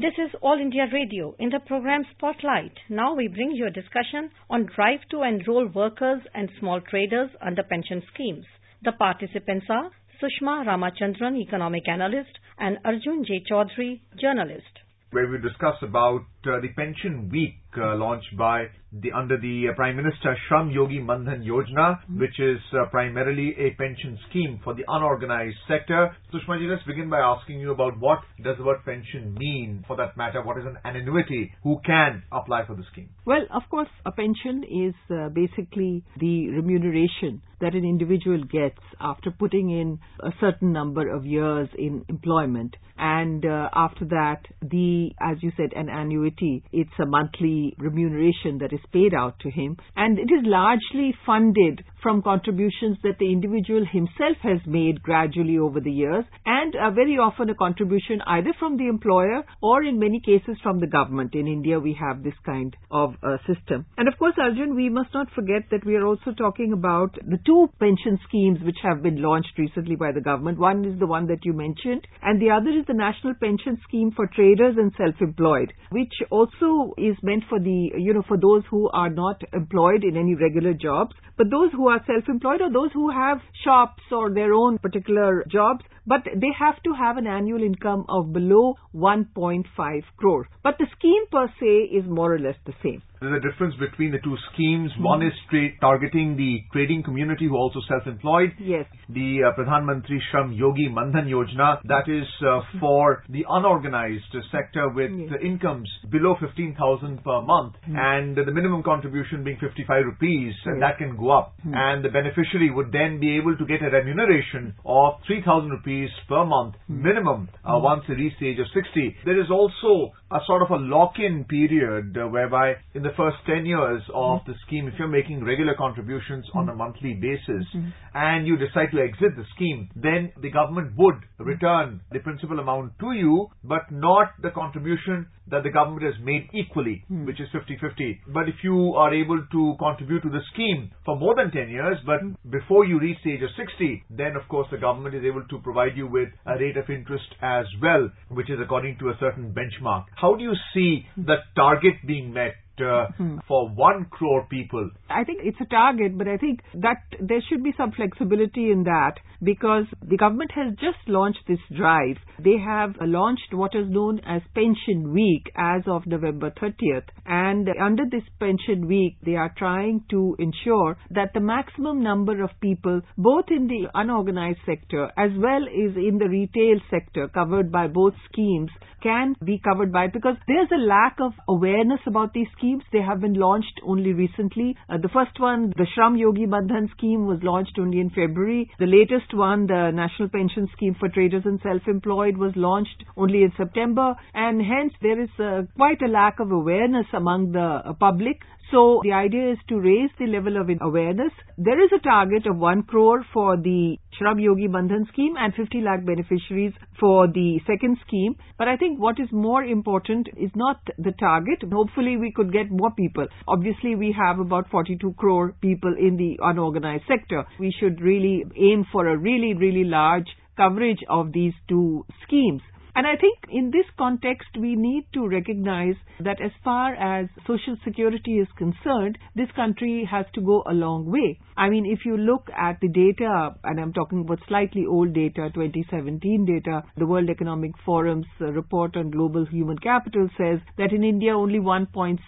This is All India Radio. In the program Spotlight, now we bring you a discussion on drive to enroll workers and small traders under pension schemes. The participants are Sushma Ramachandran, economic analyst, and Arjun J. Chaudhary, journalist. Where we discuss about the pension week uh, launched by the under the uh, Prime Minister Shram Yogi Mandhan Yojana, mm-hmm. which is uh, primarily a pension scheme for the unorganized sector. Sushma ji, let's begin by asking you about what does the word pension mean for that matter? What is an annuity? Who can apply for the scheme? Well, of course, a pension is uh, basically the remuneration that an individual gets after putting in a certain number of years in employment. And uh, after that, the, as you said, an annuity, it's a monthly remuneration that is paid out to him. And it is largely funded from contributions that the individual himself has made gradually over the years and uh, very often a contribution either from the employer or in many cases from the government. In India, we have this kind of uh, system. And of course, Arjun, we must not forget that we are also talking about the two pension schemes which have been launched recently by the government. One is the one that you mentioned and the other is the National Pension Scheme for Traders and Self-Employed, which also is meant for the, you know, for those who are not employed in any regular jobs, but those who are self-employed or those who have shops or their own particular jobs, but they have to have an annual income of below 1.5 crore. But the scheme per se is more or less the same. There's a difference between the two schemes. Mm-hmm. One is tra- targeting the trading community who are also self-employed. Yes. The uh, Pradhan Mantri Shram Yogi Mandhan Yojana, that is uh, for the unorganized sector with yes. incomes below 15,000 per month mm-hmm. and the minimum contribution being 55 rupees yes. and that can go up. Mm-hmm. And the beneficiary would then be able to get a remuneration of 3,000 rupees per month minimum uh, hmm. once they reach the age of 60. There is also a sort of a lock-in period uh, whereby in the first 10 years of hmm. the scheme, if you're making regular contributions on a monthly basis and you decide to exit the scheme, then the government would return the principal amount to you, but not the contribution that the government has made equally, hmm. which is 50-50. But if you are able to contribute to the scheme for more than 10 years, but before you reach the age of 60, then of course the government is able to provide you with a rate of interest as well, which is according to a certain benchmark. How do you see the target being met uh, hmm. for one crore people. I think it's a target, but I think that there should be some flexibility in that because the government has just launched this drive. They have launched what is known as Pension Week as of November 30th. And under this Pension Week, they are trying to ensure that the maximum number of people, both in the unorganized sector as well as in the retail sector covered by both schemes, can be covered by it because there's a lack of awareness about these schemes. They have been launched only recently. Uh, the first one, the Shram Yogi Mandhan scheme was launched only in February. The latest one, the National Pension Scheme for Traders and Self-Employed was launched only in September and hence there is uh, quite a lack of awareness among the uh, public. So the idea is to raise the level of awareness. There is a target of 1 crore for the Shram Yogi Mandhan scheme and 50 lakh beneficiaries for the second scheme. But I think what is more important is not the target. Hopefully we could get more people. Obviously we have about 42 crore people in the unorganized sector. We should really aim for a really, really large coverage of these two schemes. And I think in this context, we need to recognize that as far as social security is concerned, this country has to go a long way. I mean, if you look at the data, and I'm talking about slightly old data, 2017 data, the World Economic Forum's report on global human capital says that in India only 1.7%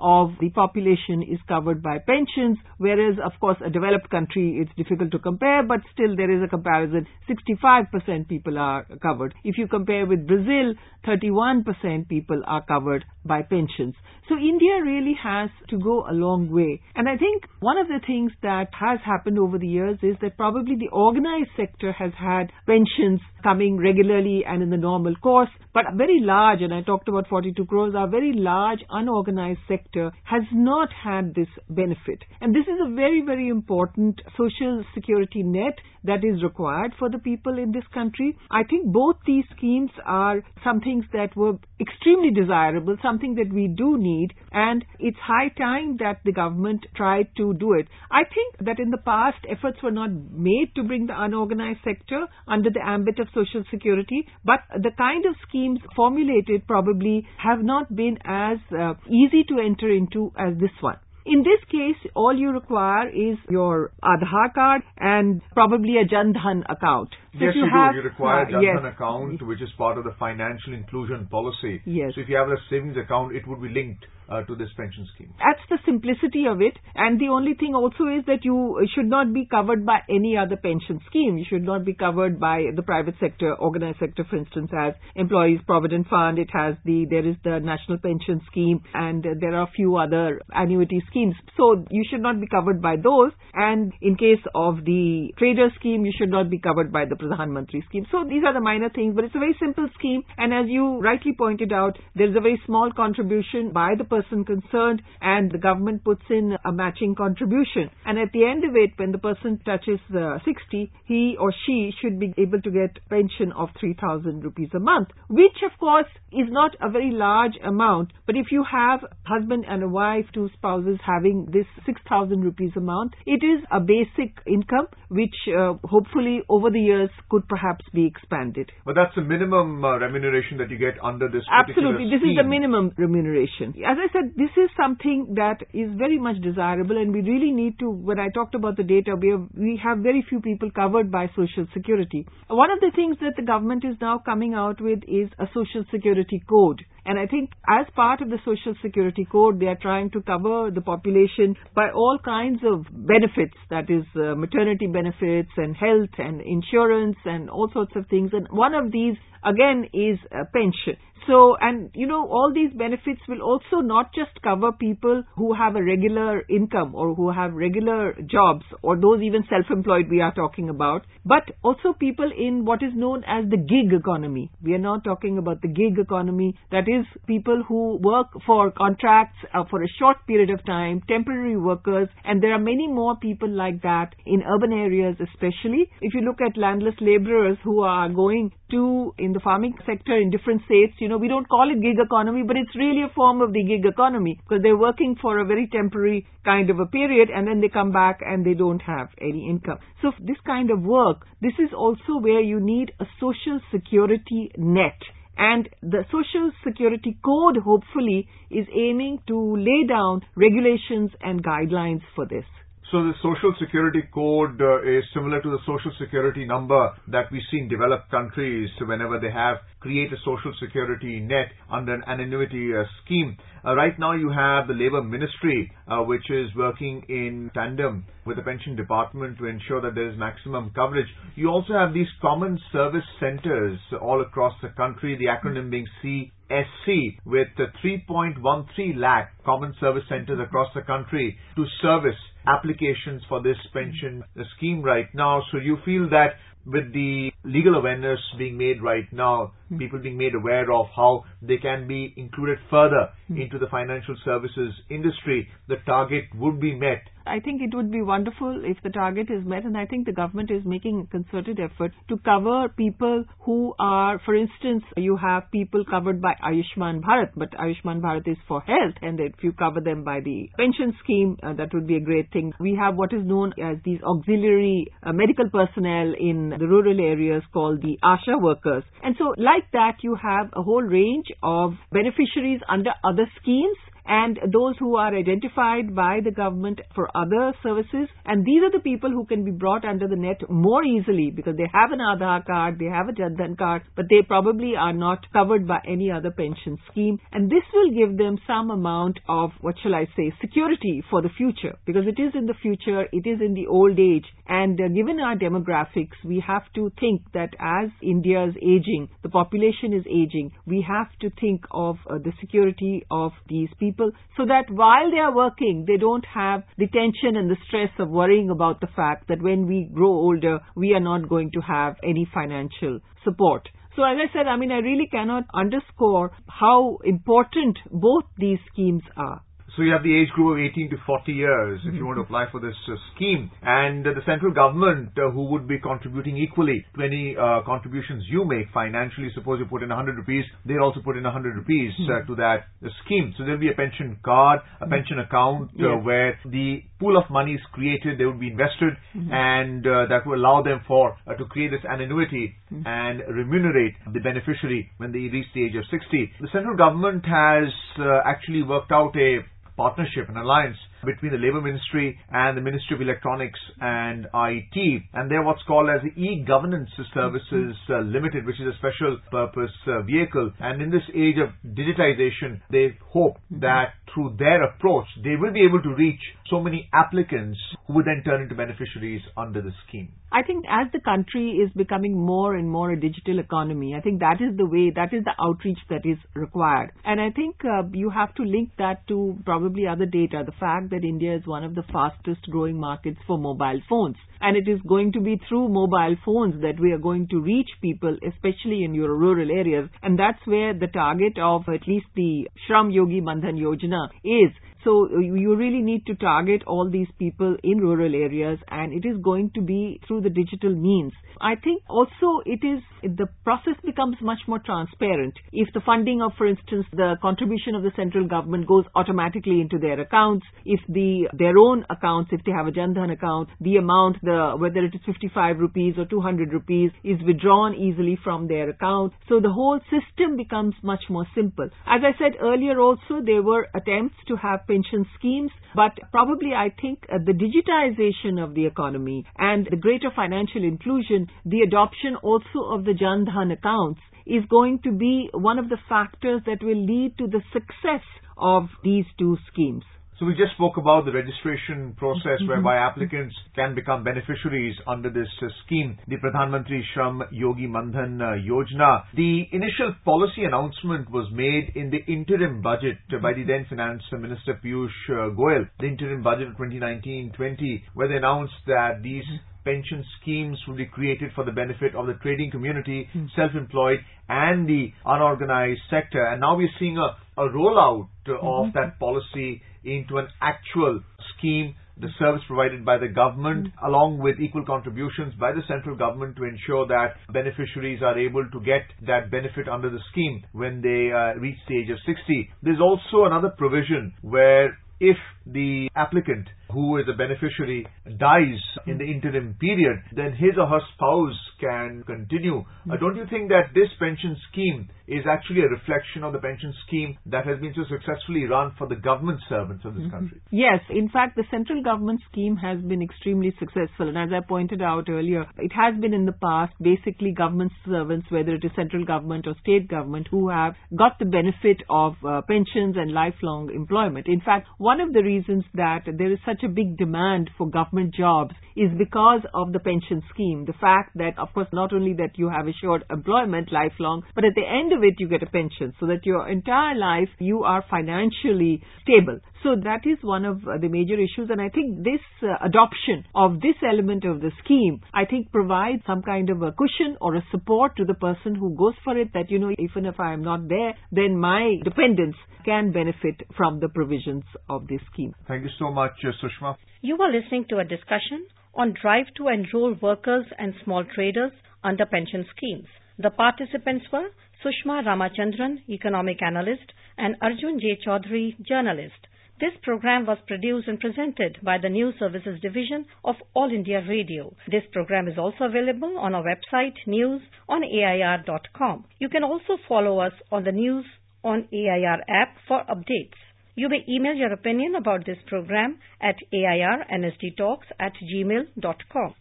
of the population is covered by pensions, whereas of course a developed country it's difficult to compare, but still there is a comparison. 65% people are covered. If you compare with Brazil, 31% people are covered by pensions. So India really has to go a long way. And I think one of the things that has happened over the years is that probably the organized sector has had pensions coming regularly and in the normal course, but very large, and I talked about 42 crores, a very large unorganized sector has not had this benefit. And this is a very, very important social security net that is required for the people in this country. I think both these schemes are some things that were extremely desirable, something that we do need, and it's high time that the government tried to do it. I think that in the past, efforts were not made to bring the unorganized sector under the ambit of Social Security, but the kind of schemes formulated probably have not been as uh, easy to enter into as this one. In this case, all you require is your Aadhaar card and probably a Jan Dhan account. So yes, you, you have, do. You require uh, Jan Dhan account, which is part of the financial inclusion policy. Yes. So if you have a savings account, it would be linked uh, to this pension scheme. That's the simplicity of it. And the only thing also is that you should not be covered by any other pension scheme. You should not be covered by the private sector, organized sector, for instance, as Employees Provident Fund. It has the, there is the National Pension Scheme and uh, there are a few other annuity schemes. So you should not be covered by those. And in case of the trader scheme, you should not be covered by the Pradhan Mantri scheme. So these are the minor things, but it's a very simple scheme. And as you rightly pointed out, there's a very small contribution by the person concerned and the government puts in a matching contribution. And at the end of it, when the person touches uh, 60, he or she should be able to get pension of 3,000 rupees a month, which of course is not a very large amount. But if you have husband and a wife, two spouses having this 6,000 rupees a month, it is a basic income which uh, hopefully over the years could perhaps be expanded. But that's the minimum uh, remuneration that you get under this Absolutely, this scheme. is the minimum remuneration. As I said, this is something that is very much desirable and we really need to, when I talked about the data, we have, we have very few people covered by Social Security. One of the things that the government is now coming out with is a Social Security code. And I think as part of the Social Security Code, they are trying to cover the population by all kinds of benefits, that is uh, maternity benefits and health and insurance and all sorts of things. And one of these, again, is a pension. So, and you know, all these benefits will also not just cover people who have a regular income or who have regular jobs or those even self-employed we are talking about, but also people in what is known as the gig economy. We are not talking about the gig economy, that is people who work for contracts uh, for a short period of time, temporary workers, and there are many more people like that in urban areas especially. If you look at landless laborers who are going to in the farming sector in different states, you know, know, we don't call it gig economy, but it's really a form of the gig economy because they're working for a very temporary kind of a period and then they come back and they don't have any income. So this kind of work, this is also where you need a social security net. And the Social Security Code hopefully is aiming to lay down regulations and guidelines for this. So the Social Security Code uh, is similar to the Social Security number that we see in developed countries whenever they have create a Social Security net under an annuity uh, scheme. Uh, right now you have the Labour Ministry which is working in tandem with the Pension Department to ensure that there is maximum coverage. You also have these common service centres all across the country, the acronym being C SC with 3.13 lakh common service centers across the country to service applications for this pension scheme right now. So you feel that with the legal awareness being made right now, mm. people being made aware of how they can be included further mm. into the financial services industry, the target would be met I think it would be wonderful if the target is met, and I think the government is making a concerted effort to cover people who are, for instance, you have people covered by Ayushman Bharat, but Ayushman Bharat is for health, and if you cover them by the pension scheme, uh, that would be a great thing. We have what is known as these auxiliary uh, medical personnel in the rural areas called the ASHA workers. And so, like that, you have a whole range of beneficiaries under other schemes and those who are identified by the government for other services. And these are the people who can be brought under the net more easily because they have an Aadhaar card, they have a Jan Dhan card, but they probably are not covered by any other pension scheme. And this will give them some amount of, what shall I say, security for the future because it is in the future, it is in the old age. And uh, given our demographics, we have to think that as India is aging, the population is aging, we have to think of uh, the security of these people people so that while they are working, they don't have the tension and the stress of worrying about the fact that when we grow older, we are not going to have any financial support. So as I said, I mean, I really cannot underscore how important both these schemes are. So you have the age group of 18 to 40 years if you want to apply for this uh, scheme. And uh, the central government uh, who would be contributing equally to any uh, contributions you make financially, suppose you put in 100 rupees, they'll also put in 100 rupees uh, to that uh, scheme. So there'll be a pension card, a pension account uh, Yes. where the pool of money is created, they would be invested and uh, that will allow them for uh, to create this annuity and remunerate the beneficiary when they reach the age of 60. The central government has uh, actually worked out a partnership, an alliance between the Labour Ministry and the Ministry of Electronics and IT. And they're what's called as the E-Governance Services uh, Limited, which is a special purpose uh, vehicle. And in this age of digitization, they hope that through their approach, they will be able to reach so many applicants who would then turn into beneficiaries under the scheme. I think as the country is becoming more and more a digital economy, I think that is the way, that is the outreach that is required. And I think uh, you have to link that to probably other data, the fact that India is one of the fastest growing markets for mobile phones. And it is going to be through mobile phones that we are going to reach people, especially in your rural areas. And that's where the target of at least the Shram Yogi Mandhan Yojana is. So uh, you really need to target all these people in rural areas and it is going to be through the digital means. I think also it is, the process becomes much more transparent. If the funding of, for instance, the contribution of the central government goes automatically into their accounts, if the, their own accounts, if they have a Jandhan account, the amount, the, whether it is 55 rupees or 200 rupees is withdrawn easily from their account. So the whole system becomes much more simple. As I said earlier also, there were attempts to have pension schemes, but probably I think uh, the digitization of the economy and the greater financial inclusion, the adoption also of the Jan Dhan accounts is going to be one of the factors that will lead to the success of these two schemes. So we just spoke about the registration process whereby applicants can become beneficiaries under this uh, scheme, the Pradhan Mantri Shram Yogi Mandhan uh, Yojana. The initial policy announcement was made in the interim budget uh, by the then Finance Minister Piyush uh, Goyal, the interim budget of 2019-20, where they announced that these pension schemes will be created for the benefit of the trading community, self-employed, and the unorganized sector. And now we're seeing a, a rollout uh, of that policy into an actual scheme, the service provided by the government, along with equal contributions by the central government to ensure that beneficiaries are able to get that benefit under the scheme when they uh, reach the age of 60. There's also another provision where if the applicant who is a beneficiary dies in the interim period, then his or her spouse can continue. Uh, don't you think that this pension scheme is actually a reflection of the pension scheme that has been so successfully run for the government servants of this country? Yes, in fact, the central government scheme has been extremely successful. And as I pointed out earlier, it has been in the past basically government servants, whether it is central government or state government, who have got the benefit of uh, pensions and lifelong employment. In fact, one of the reasons that there is such a big demand for government jobs is because of the pension scheme. The fact that, of course, not only that you have assured employment lifelong, but at the end of it you get a pension so that your entire life you are financially stable. So that is one of uh, the major issues and I think this uh, adoption of this element of the scheme I think provides some kind of a cushion or a support to the person who goes for it that you know even if I am not there then my dependents can benefit from the provisions of this scheme. Thank you so much, uh, Sushma. You are listening to a discussion on drive to enroll workers and small traders under pension schemes. The participants were Sushma Ramachandran, economic analyst, and Arjun J. Chaudhary, journalist. This program was produced and presented by the News Services Division of All India Radio. This program is also available on our website news on AIR.com. You can also follow us on the News on AIR app for updates. You may email your opinion about this program at airnsdtalks at gmail.com.